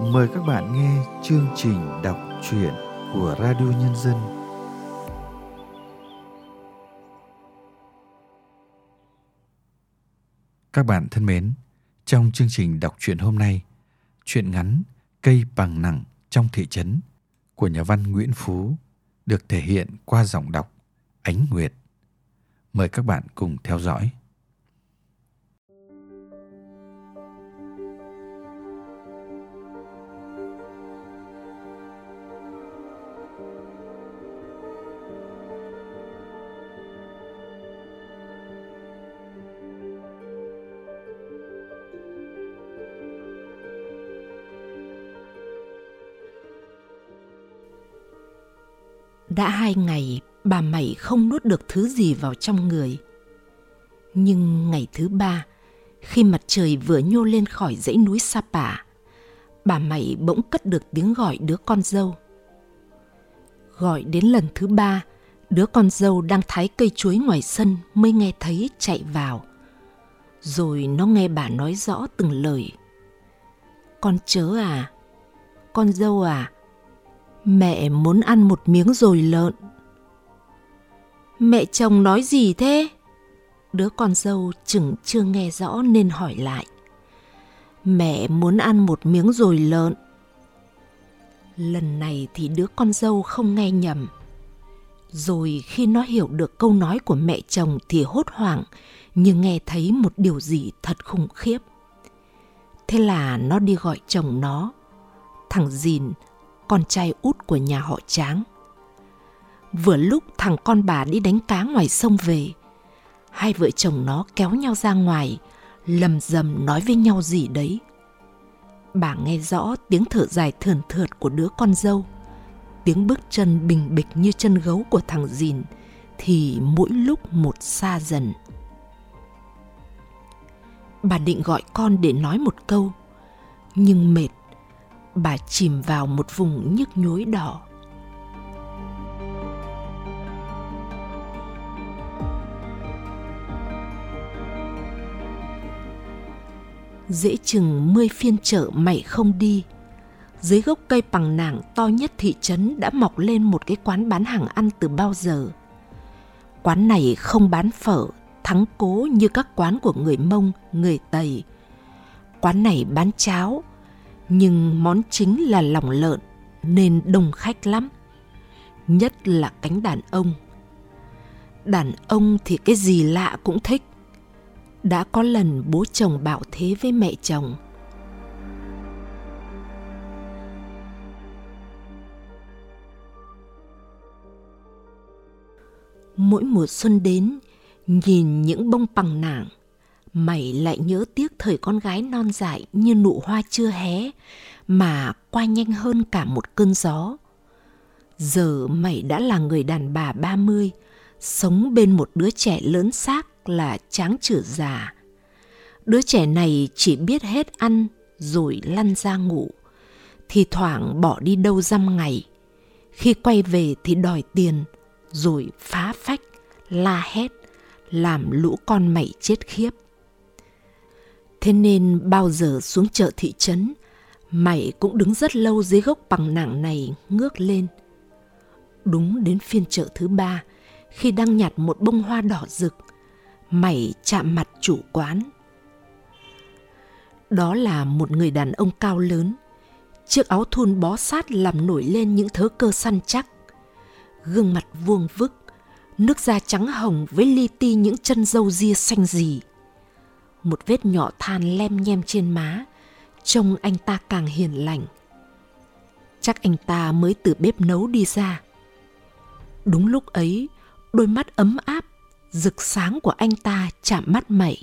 Mời các bạn nghe chương trình đọc truyện của Radio Nhân dân. Các bạn thân mến, trong chương trình đọc truyện hôm nay, truyện ngắn Cây bằng nặng trong thị trấn của nhà văn Nguyễn Phú được thể hiện qua giọng đọc Ánh Nguyệt. Mời các bạn cùng theo dõi. Đã hai ngày bà Mẩy không nuốt được thứ gì vào trong người. Nhưng ngày thứ ba, khi mặt trời vừa nhô lên khỏi dãy núi Sapa, bà Mẩy bỗng cất được tiếng gọi đứa con dâu. Gọi đến lần thứ ba, đứa con dâu đang thái cây chuối ngoài sân mới nghe thấy chạy vào. Rồi nó nghe bà nói rõ từng lời. Con chớ à, con dâu à, Mẹ muốn ăn một miếng rồi lợn. Mẹ chồng nói gì thế? Đứa con dâu chừng chưa nghe rõ nên hỏi lại. Mẹ muốn ăn một miếng rồi lợn. Lần này thì đứa con dâu không nghe nhầm. Rồi khi nó hiểu được câu nói của mẹ chồng thì hốt hoảng, nhưng nghe thấy một điều gì thật khủng khiếp. Thế là nó đi gọi chồng nó. Thằng Dìn con trai út của nhà họ Tráng. Vừa lúc thằng con bà đi đánh cá ngoài sông về, hai vợ chồng nó kéo nhau ra ngoài, lầm rầm nói với nhau gì đấy. Bà nghe rõ tiếng thở dài thườn thượt của đứa con dâu, tiếng bước chân bình bịch như chân gấu của thằng dìn, thì mỗi lúc một xa dần. Bà định gọi con để nói một câu, nhưng mệt bà chìm vào một vùng nhức nhối đỏ. Dễ chừng mươi phiên chợ mày không đi, dưới gốc cây bằng nàng to nhất thị trấn đã mọc lên một cái quán bán hàng ăn từ bao giờ. Quán này không bán phở, thắng cố như các quán của người mông, người tây quán này bán cháo nhưng món chính là lòng lợn, nên đông khách lắm. Nhất là cánh đàn ông. Đàn ông thì cái gì lạ cũng thích. Đã có lần bố chồng bảo thế với mẹ chồng. Mỗi mùa xuân đến, nhìn những bông bằng nảng mày lại nhớ tiếc thời con gái non dại như nụ hoa chưa hé mà qua nhanh hơn cả một cơn gió. Giờ mày đã là người đàn bà ba mươi, sống bên một đứa trẻ lớn xác là tráng chửa già. Đứa trẻ này chỉ biết hết ăn rồi lăn ra ngủ, thì thoảng bỏ đi đâu dăm ngày. Khi quay về thì đòi tiền, rồi phá phách, la hét, làm lũ con mày chết khiếp. Thế nên bao giờ xuống chợ thị trấn, mày cũng đứng rất lâu dưới gốc bằng nặng này ngước lên. Đúng đến phiên chợ thứ ba, khi đang nhặt một bông hoa đỏ rực, mày chạm mặt chủ quán. Đó là một người đàn ông cao lớn, chiếc áo thun bó sát làm nổi lên những thớ cơ săn chắc. Gương mặt vuông vức, nước da trắng hồng với li ti những chân râu ria xanh gì một vết nhỏ than lem nhem trên má, trông anh ta càng hiền lành. Chắc anh ta mới từ bếp nấu đi ra. Đúng lúc ấy, đôi mắt ấm áp, rực sáng của anh ta chạm mắt mẩy.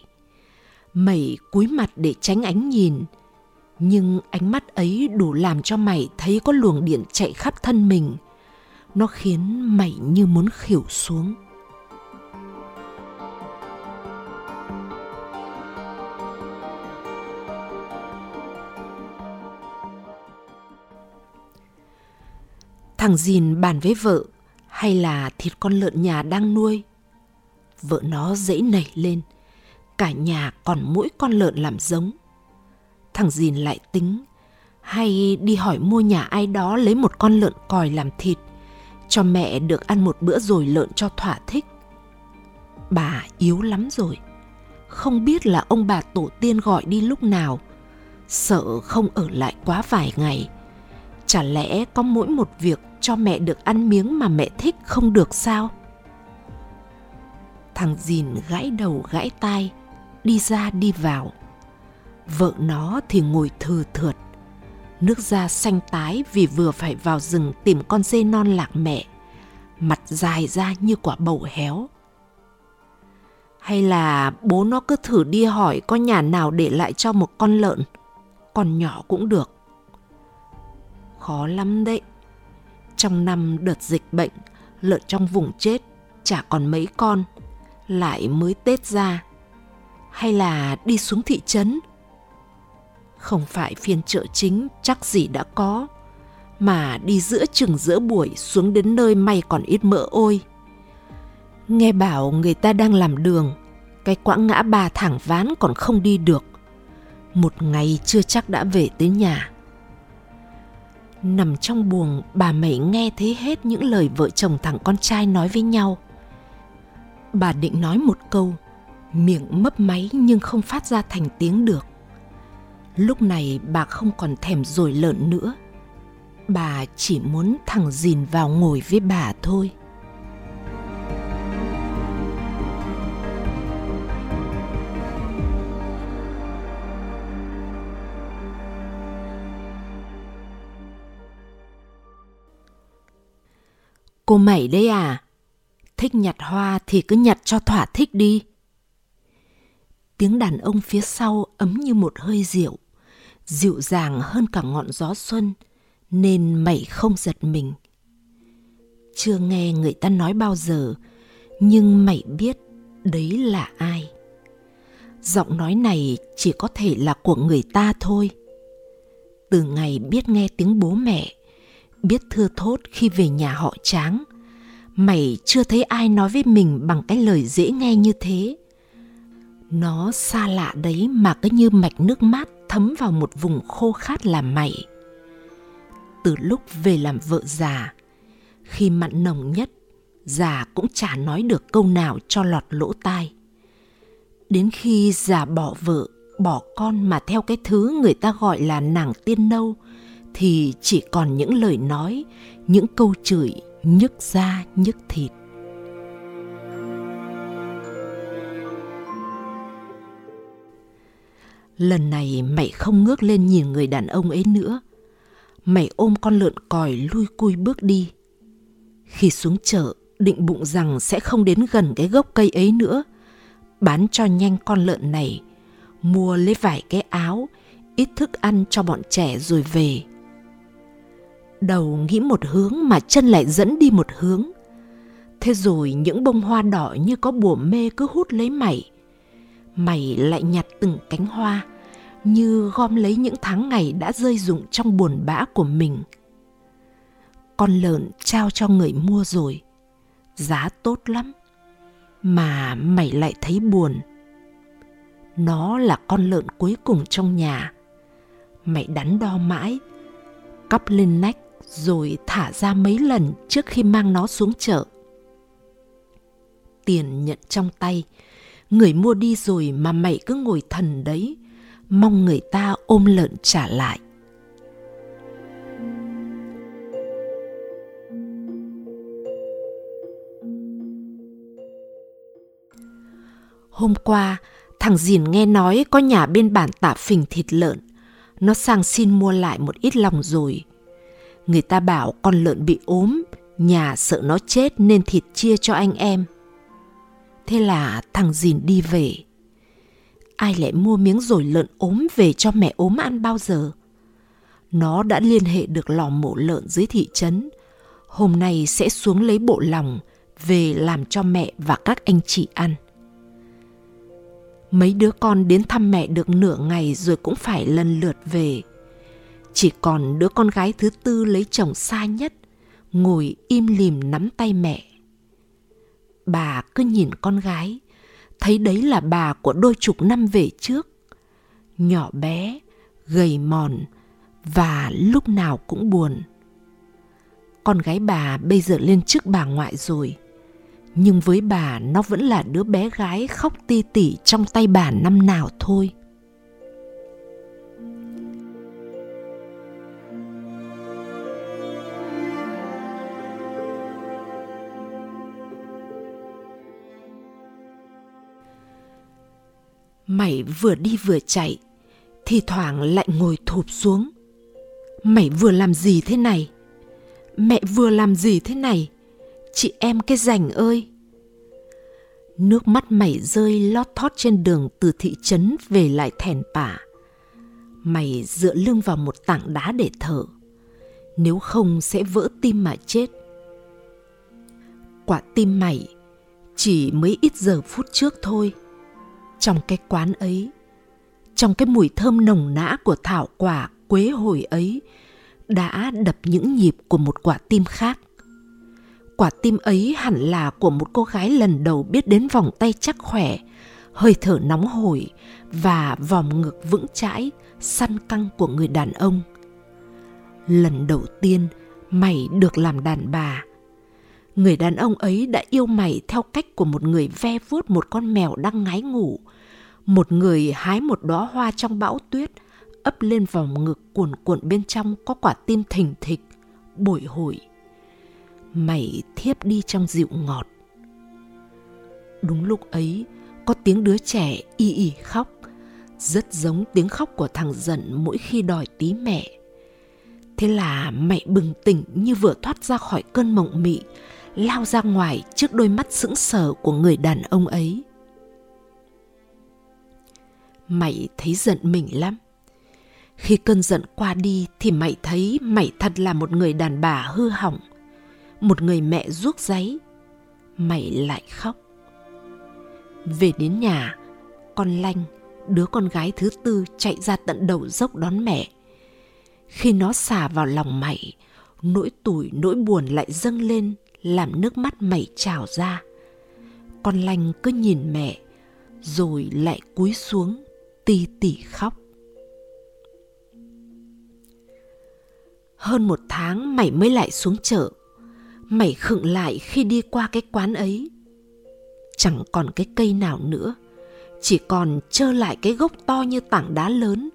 Mẩy cúi mặt để tránh ánh nhìn, nhưng ánh mắt ấy đủ làm cho mày thấy có luồng điện chạy khắp thân mình. Nó khiến mày như muốn khỉu xuống. Thằng Dìn bàn với vợ hay là thịt con lợn nhà đang nuôi. Vợ nó dễ nảy lên, cả nhà còn mỗi con lợn làm giống. Thằng Dìn lại tính, hay đi hỏi mua nhà ai đó lấy một con lợn còi làm thịt cho mẹ được ăn một bữa rồi lợn cho thỏa thích bà yếu lắm rồi không biết là ông bà tổ tiên gọi đi lúc nào sợ không ở lại quá vài ngày chả lẽ có mỗi một việc cho mẹ được ăn miếng mà mẹ thích không được sao? Thằng dìn gãi đầu gãi tai, đi ra đi vào. Vợ nó thì ngồi thừa thượt, nước da xanh tái vì vừa phải vào rừng tìm con dê non lạc mẹ, mặt dài ra như quả bầu héo. Hay là bố nó cứ thử đi hỏi có nhà nào để lại cho một con lợn, con nhỏ cũng được. Khó lắm đấy trong năm đợt dịch bệnh, lợn trong vùng chết chả còn mấy con, lại mới tết ra. Hay là đi xuống thị trấn? Không phải phiên chợ chính chắc gì đã có, mà đi giữa chừng giữa buổi xuống đến nơi may còn ít mỡ ôi. Nghe bảo người ta đang làm đường, cái quãng ngã ba thẳng ván còn không đi được. Một ngày chưa chắc đã về tới nhà nằm trong buồng, bà mẩy nghe thấy hết những lời vợ chồng thằng con trai nói với nhau. Bà định nói một câu, miệng mấp máy nhưng không phát ra thành tiếng được. Lúc này bà không còn thèm rồi lợn nữa. Bà chỉ muốn thằng dìn vào ngồi với bà thôi. Cô mẩy đấy à? Thích nhặt hoa thì cứ nhặt cho thỏa thích đi. Tiếng đàn ông phía sau ấm như một hơi rượu, dịu dàng hơn cả ngọn gió xuân, nên mẩy không giật mình. Chưa nghe người ta nói bao giờ, nhưng mẩy biết đấy là ai. Giọng nói này chỉ có thể là của người ta thôi. Từ ngày biết nghe tiếng bố mẹ, biết thưa thốt khi về nhà họ tráng. Mày chưa thấy ai nói với mình bằng cái lời dễ nghe như thế. Nó xa lạ đấy mà cứ như mạch nước mát thấm vào một vùng khô khát là mày. Từ lúc về làm vợ già, khi mặn nồng nhất, già cũng chả nói được câu nào cho lọt lỗ tai. Đến khi già bỏ vợ, bỏ con mà theo cái thứ người ta gọi là nàng tiên nâu thì chỉ còn những lời nói, những câu chửi, nhức da, nhức thịt. Lần này mày không ngước lên nhìn người đàn ông ấy nữa. Mày ôm con lợn còi lui cui bước đi. Khi xuống chợ, định bụng rằng sẽ không đến gần cái gốc cây ấy nữa, bán cho nhanh con lợn này, mua lấy vài cái áo, ít thức ăn cho bọn trẻ rồi về đầu nghĩ một hướng mà chân lại dẫn đi một hướng. Thế rồi những bông hoa đỏ như có bùa mê cứ hút lấy mày. Mày lại nhặt từng cánh hoa, như gom lấy những tháng ngày đã rơi rụng trong buồn bã của mình. Con lợn trao cho người mua rồi, giá tốt lắm, mà mày lại thấy buồn. Nó là con lợn cuối cùng trong nhà. Mày đắn đo mãi, cắp lên nách rồi thả ra mấy lần trước khi mang nó xuống chợ. Tiền nhận trong tay, người mua đi rồi mà mày cứ ngồi thần đấy, mong người ta ôm lợn trả lại. Hôm qua, thằng Dìn nghe nói có nhà bên bản tả phình thịt lợn. Nó sang xin mua lại một ít lòng rồi, Người ta bảo con lợn bị ốm, nhà sợ nó chết nên thịt chia cho anh em. Thế là thằng dìn đi về. Ai lại mua miếng rồi lợn ốm về cho mẹ ốm ăn bao giờ? Nó đã liên hệ được lò mổ lợn dưới thị trấn. Hôm nay sẽ xuống lấy bộ lòng về làm cho mẹ và các anh chị ăn. Mấy đứa con đến thăm mẹ được nửa ngày rồi cũng phải lần lượt về chỉ còn đứa con gái thứ tư lấy chồng xa nhất, ngồi im lìm nắm tay mẹ. Bà cứ nhìn con gái, thấy đấy là bà của đôi chục năm về trước. Nhỏ bé, gầy mòn, và lúc nào cũng buồn. Con gái bà bây giờ lên trước bà ngoại rồi, nhưng với bà nó vẫn là đứa bé gái khóc ti tỉ trong tay bà năm nào thôi. Mày vừa đi vừa chạy, thì thoảng lại ngồi thụp xuống. Mày vừa làm gì thế này? Mẹ vừa làm gì thế này? Chị em cái rành ơi! Nước mắt mày rơi lót thót trên đường từ thị trấn về lại thèn pả. Mày dựa lưng vào một tảng đá để thở. Nếu không sẽ vỡ tim mà chết. Quả tim mày chỉ mấy ít giờ phút trước thôi trong cái quán ấy, trong cái mùi thơm nồng nã của thảo quả quế hồi ấy, đã đập những nhịp của một quả tim khác. Quả tim ấy hẳn là của một cô gái lần đầu biết đến vòng tay chắc khỏe, hơi thở nóng hổi và vòng ngực vững chãi, săn căng của người đàn ông. Lần đầu tiên mày được làm đàn bà người đàn ông ấy đã yêu mày theo cách của một người ve vuốt một con mèo đang ngái ngủ. Một người hái một đóa hoa trong bão tuyết, ấp lên vòng ngực cuồn cuộn bên trong có quả tim thình thịch, bồi hồi. Mày thiếp đi trong dịu ngọt. Đúng lúc ấy, có tiếng đứa trẻ y y khóc, rất giống tiếng khóc của thằng giận mỗi khi đòi tí mẹ. Thế là mày bừng tỉnh như vừa thoát ra khỏi cơn mộng mị lao ra ngoài trước đôi mắt sững sờ của người đàn ông ấy. Mày thấy giận mình lắm. Khi cơn giận qua đi thì mày thấy mày thật là một người đàn bà hư hỏng, một người mẹ ruốc giấy. Mày lại khóc. Về đến nhà, con lanh, đứa con gái thứ tư chạy ra tận đầu dốc đón mẹ. Khi nó xả vào lòng mày, nỗi tủi, nỗi buồn lại dâng lên làm nước mắt mẩy trào ra. Con lanh cứ nhìn mẹ, rồi lại cúi xuống, tì tỉ khóc. Hơn một tháng mày mới lại xuống chợ. Mày khựng lại khi đi qua cái quán ấy. Chẳng còn cái cây nào nữa. Chỉ còn trơ lại cái gốc to như tảng đá lớn,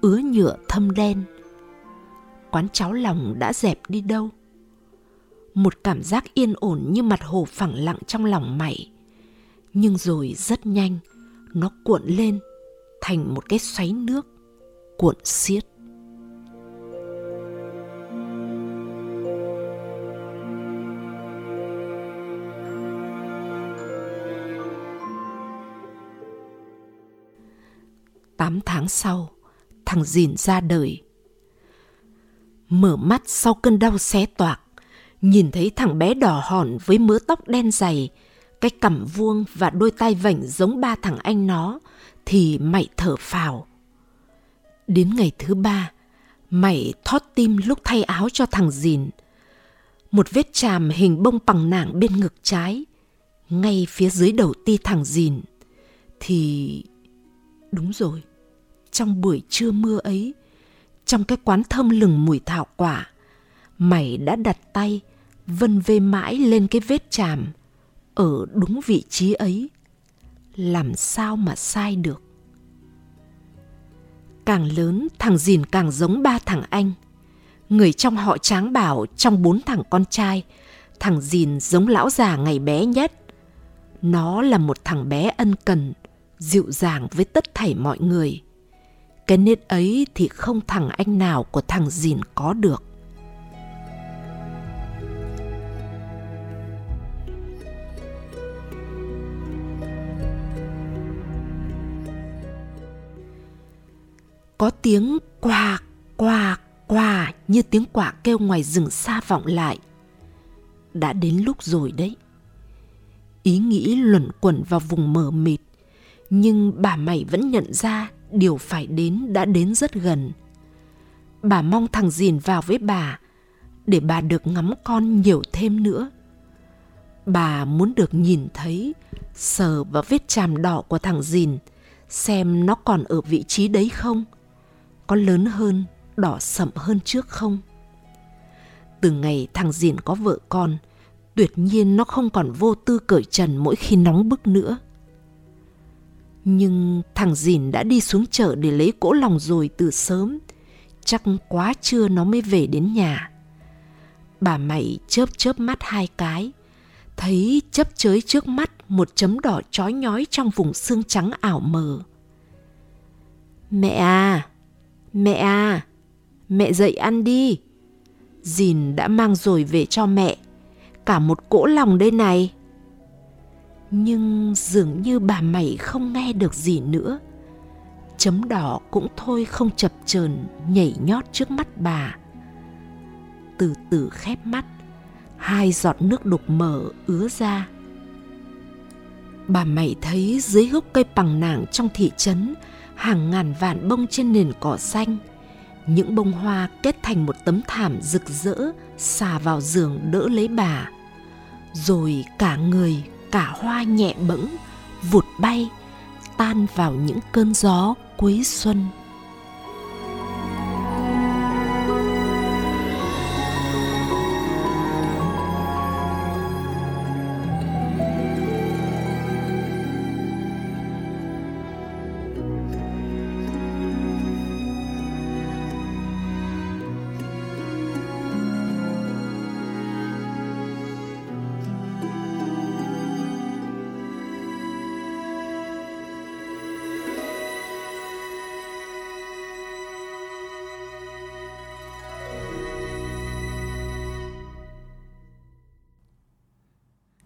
ứa nhựa thâm đen. Quán cháo lòng đã dẹp đi đâu? Một cảm giác yên ổn như mặt hồ phẳng lặng trong lòng mày. Nhưng rồi rất nhanh, nó cuộn lên thành một cái xoáy nước cuộn xiết. Tám tháng sau, thằng dìn ra đời. Mở mắt sau cơn đau xé toạc nhìn thấy thằng bé đỏ hòn với mớ tóc đen dày cái cằm vuông và đôi tai vảnh giống ba thằng anh nó thì mày thở phào. Đến ngày thứ ba, mày thót tim lúc thay áo cho thằng dìn. Một vết chàm hình bông bằng nảng bên ngực trái, ngay phía dưới đầu ti thằng dìn. Thì... Đúng rồi, trong buổi trưa mưa ấy, trong cái quán thơm lừng mùi thảo quả, mày đã đặt tay vân vê mãi lên cái vết chàm ở đúng vị trí ấy. Làm sao mà sai được? Càng lớn, thằng dìn càng giống ba thằng anh. Người trong họ tráng bảo trong bốn thằng con trai, thằng dìn giống lão già ngày bé nhất. Nó là một thằng bé ân cần, dịu dàng với tất thảy mọi người. Cái nết ấy thì không thằng anh nào của thằng dìn có được. Có tiếng quà quà quà như tiếng quạ kêu ngoài rừng xa vọng lại. Đã đến lúc rồi đấy. Ý nghĩ luẩn quẩn vào vùng mờ mịt, nhưng bà mày vẫn nhận ra điều phải đến đã đến rất gần. Bà mong thằng dìn vào với bà, để bà được ngắm con nhiều thêm nữa. Bà muốn được nhìn thấy, sờ vào vết chàm đỏ của thằng dìn, xem nó còn ở vị trí đấy không có lớn hơn đỏ sậm hơn trước không? Từ ngày thằng Dìn có vợ con, tuyệt nhiên nó không còn vô tư cởi trần mỗi khi nóng bức nữa. Nhưng thằng Dìn đã đi xuống chợ để lấy cỗ lòng rồi từ sớm, chắc quá trưa nó mới về đến nhà. Bà mày chớp chớp mắt hai cái, thấy chấp chới trước mắt một chấm đỏ chói nhói trong vùng xương trắng ảo mờ. Mẹ à, mẹ à, mẹ dậy ăn đi. Dìn đã mang rồi về cho mẹ, cả một cỗ lòng đây này. Nhưng dường như bà mày không nghe được gì nữa. Chấm đỏ cũng thôi không chập chờn nhảy nhót trước mắt bà. Từ từ khép mắt, hai giọt nước đục mở ứa ra. Bà mày thấy dưới gốc cây bằng nàng trong thị trấn hàng ngàn vạn bông trên nền cỏ xanh. Những bông hoa kết thành một tấm thảm rực rỡ xà vào giường đỡ lấy bà. Rồi cả người, cả hoa nhẹ bẫng, vụt bay, tan vào những cơn gió cuối xuân.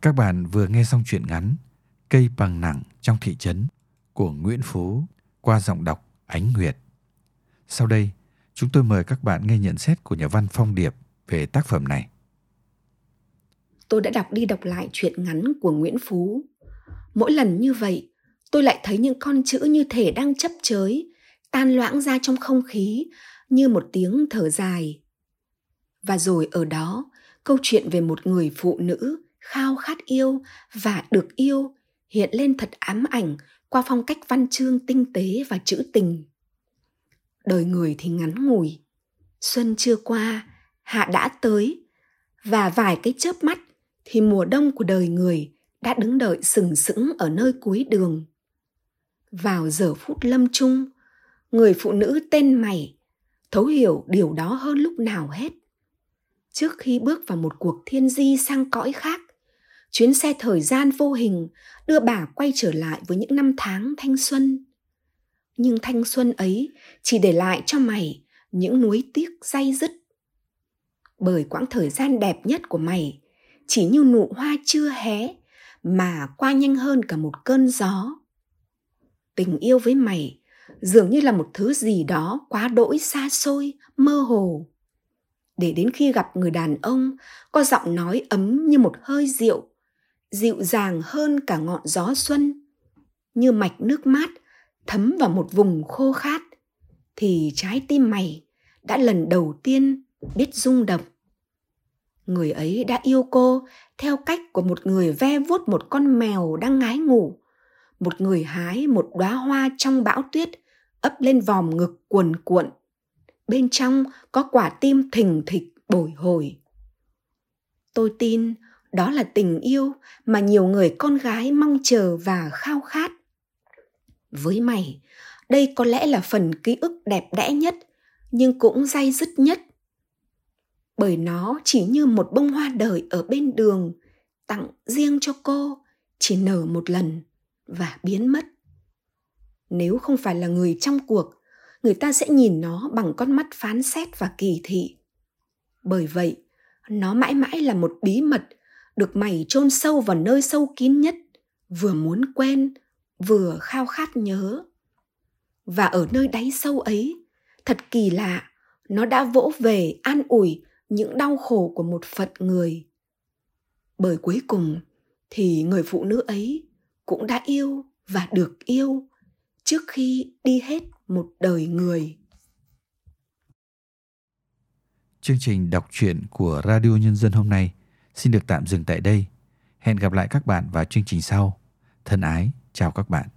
Các bạn vừa nghe xong truyện ngắn Cây bằng nặng trong thị trấn của Nguyễn Phú qua giọng đọc Ánh Nguyệt. Sau đây, chúng tôi mời các bạn nghe nhận xét của nhà văn Phong Điệp về tác phẩm này. Tôi đã đọc đi đọc lại truyện ngắn của Nguyễn Phú. Mỗi lần như vậy, tôi lại thấy những con chữ như thể đang chấp chới, tan loãng ra trong không khí như một tiếng thở dài. Và rồi ở đó, câu chuyện về một người phụ nữ khao khát yêu và được yêu hiện lên thật ám ảnh qua phong cách văn chương tinh tế và trữ tình. Đời người thì ngắn ngủi, xuân chưa qua, hạ đã tới, và vài cái chớp mắt thì mùa đông của đời người đã đứng đợi sừng sững ở nơi cuối đường. Vào giờ phút lâm chung, người phụ nữ tên mày thấu hiểu điều đó hơn lúc nào hết. Trước khi bước vào một cuộc thiên di sang cõi khác, chuyến xe thời gian vô hình, đưa bà quay trở lại với những năm tháng thanh xuân. Nhưng thanh xuân ấy chỉ để lại cho mày những nuối tiếc day dứt. Bởi quãng thời gian đẹp nhất của mày chỉ như nụ hoa chưa hé mà qua nhanh hơn cả một cơn gió. Tình yêu với mày dường như là một thứ gì đó quá đỗi xa xôi, mơ hồ. Để đến khi gặp người đàn ông có giọng nói ấm như một hơi rượu dịu dàng hơn cả ngọn gió xuân, như mạch nước mát thấm vào một vùng khô khát, thì trái tim mày đã lần đầu tiên biết rung động. Người ấy đã yêu cô theo cách của một người ve vuốt một con mèo đang ngái ngủ, một người hái một đóa hoa trong bão tuyết ấp lên vòm ngực cuồn cuộn. Bên trong có quả tim thình thịch bồi hồi. Tôi tin đó là tình yêu mà nhiều người con gái mong chờ và khao khát. Với mày, đây có lẽ là phần ký ức đẹp đẽ nhất, nhưng cũng day dứt nhất. Bởi nó chỉ như một bông hoa đời ở bên đường, tặng riêng cho cô, chỉ nở một lần và biến mất. Nếu không phải là người trong cuộc, người ta sẽ nhìn nó bằng con mắt phán xét và kỳ thị. Bởi vậy, nó mãi mãi là một bí mật được mày chôn sâu vào nơi sâu kín nhất, vừa muốn quen, vừa khao khát nhớ. Và ở nơi đáy sâu ấy, thật kỳ lạ, nó đã vỗ về an ủi những đau khổ của một phận người. Bởi cuối cùng thì người phụ nữ ấy cũng đã yêu và được yêu trước khi đi hết một đời người. Chương trình đọc truyện của radio nhân dân hôm nay xin được tạm dừng tại đây. Hẹn gặp lại các bạn vào chương trình sau. Thân ái, chào các bạn.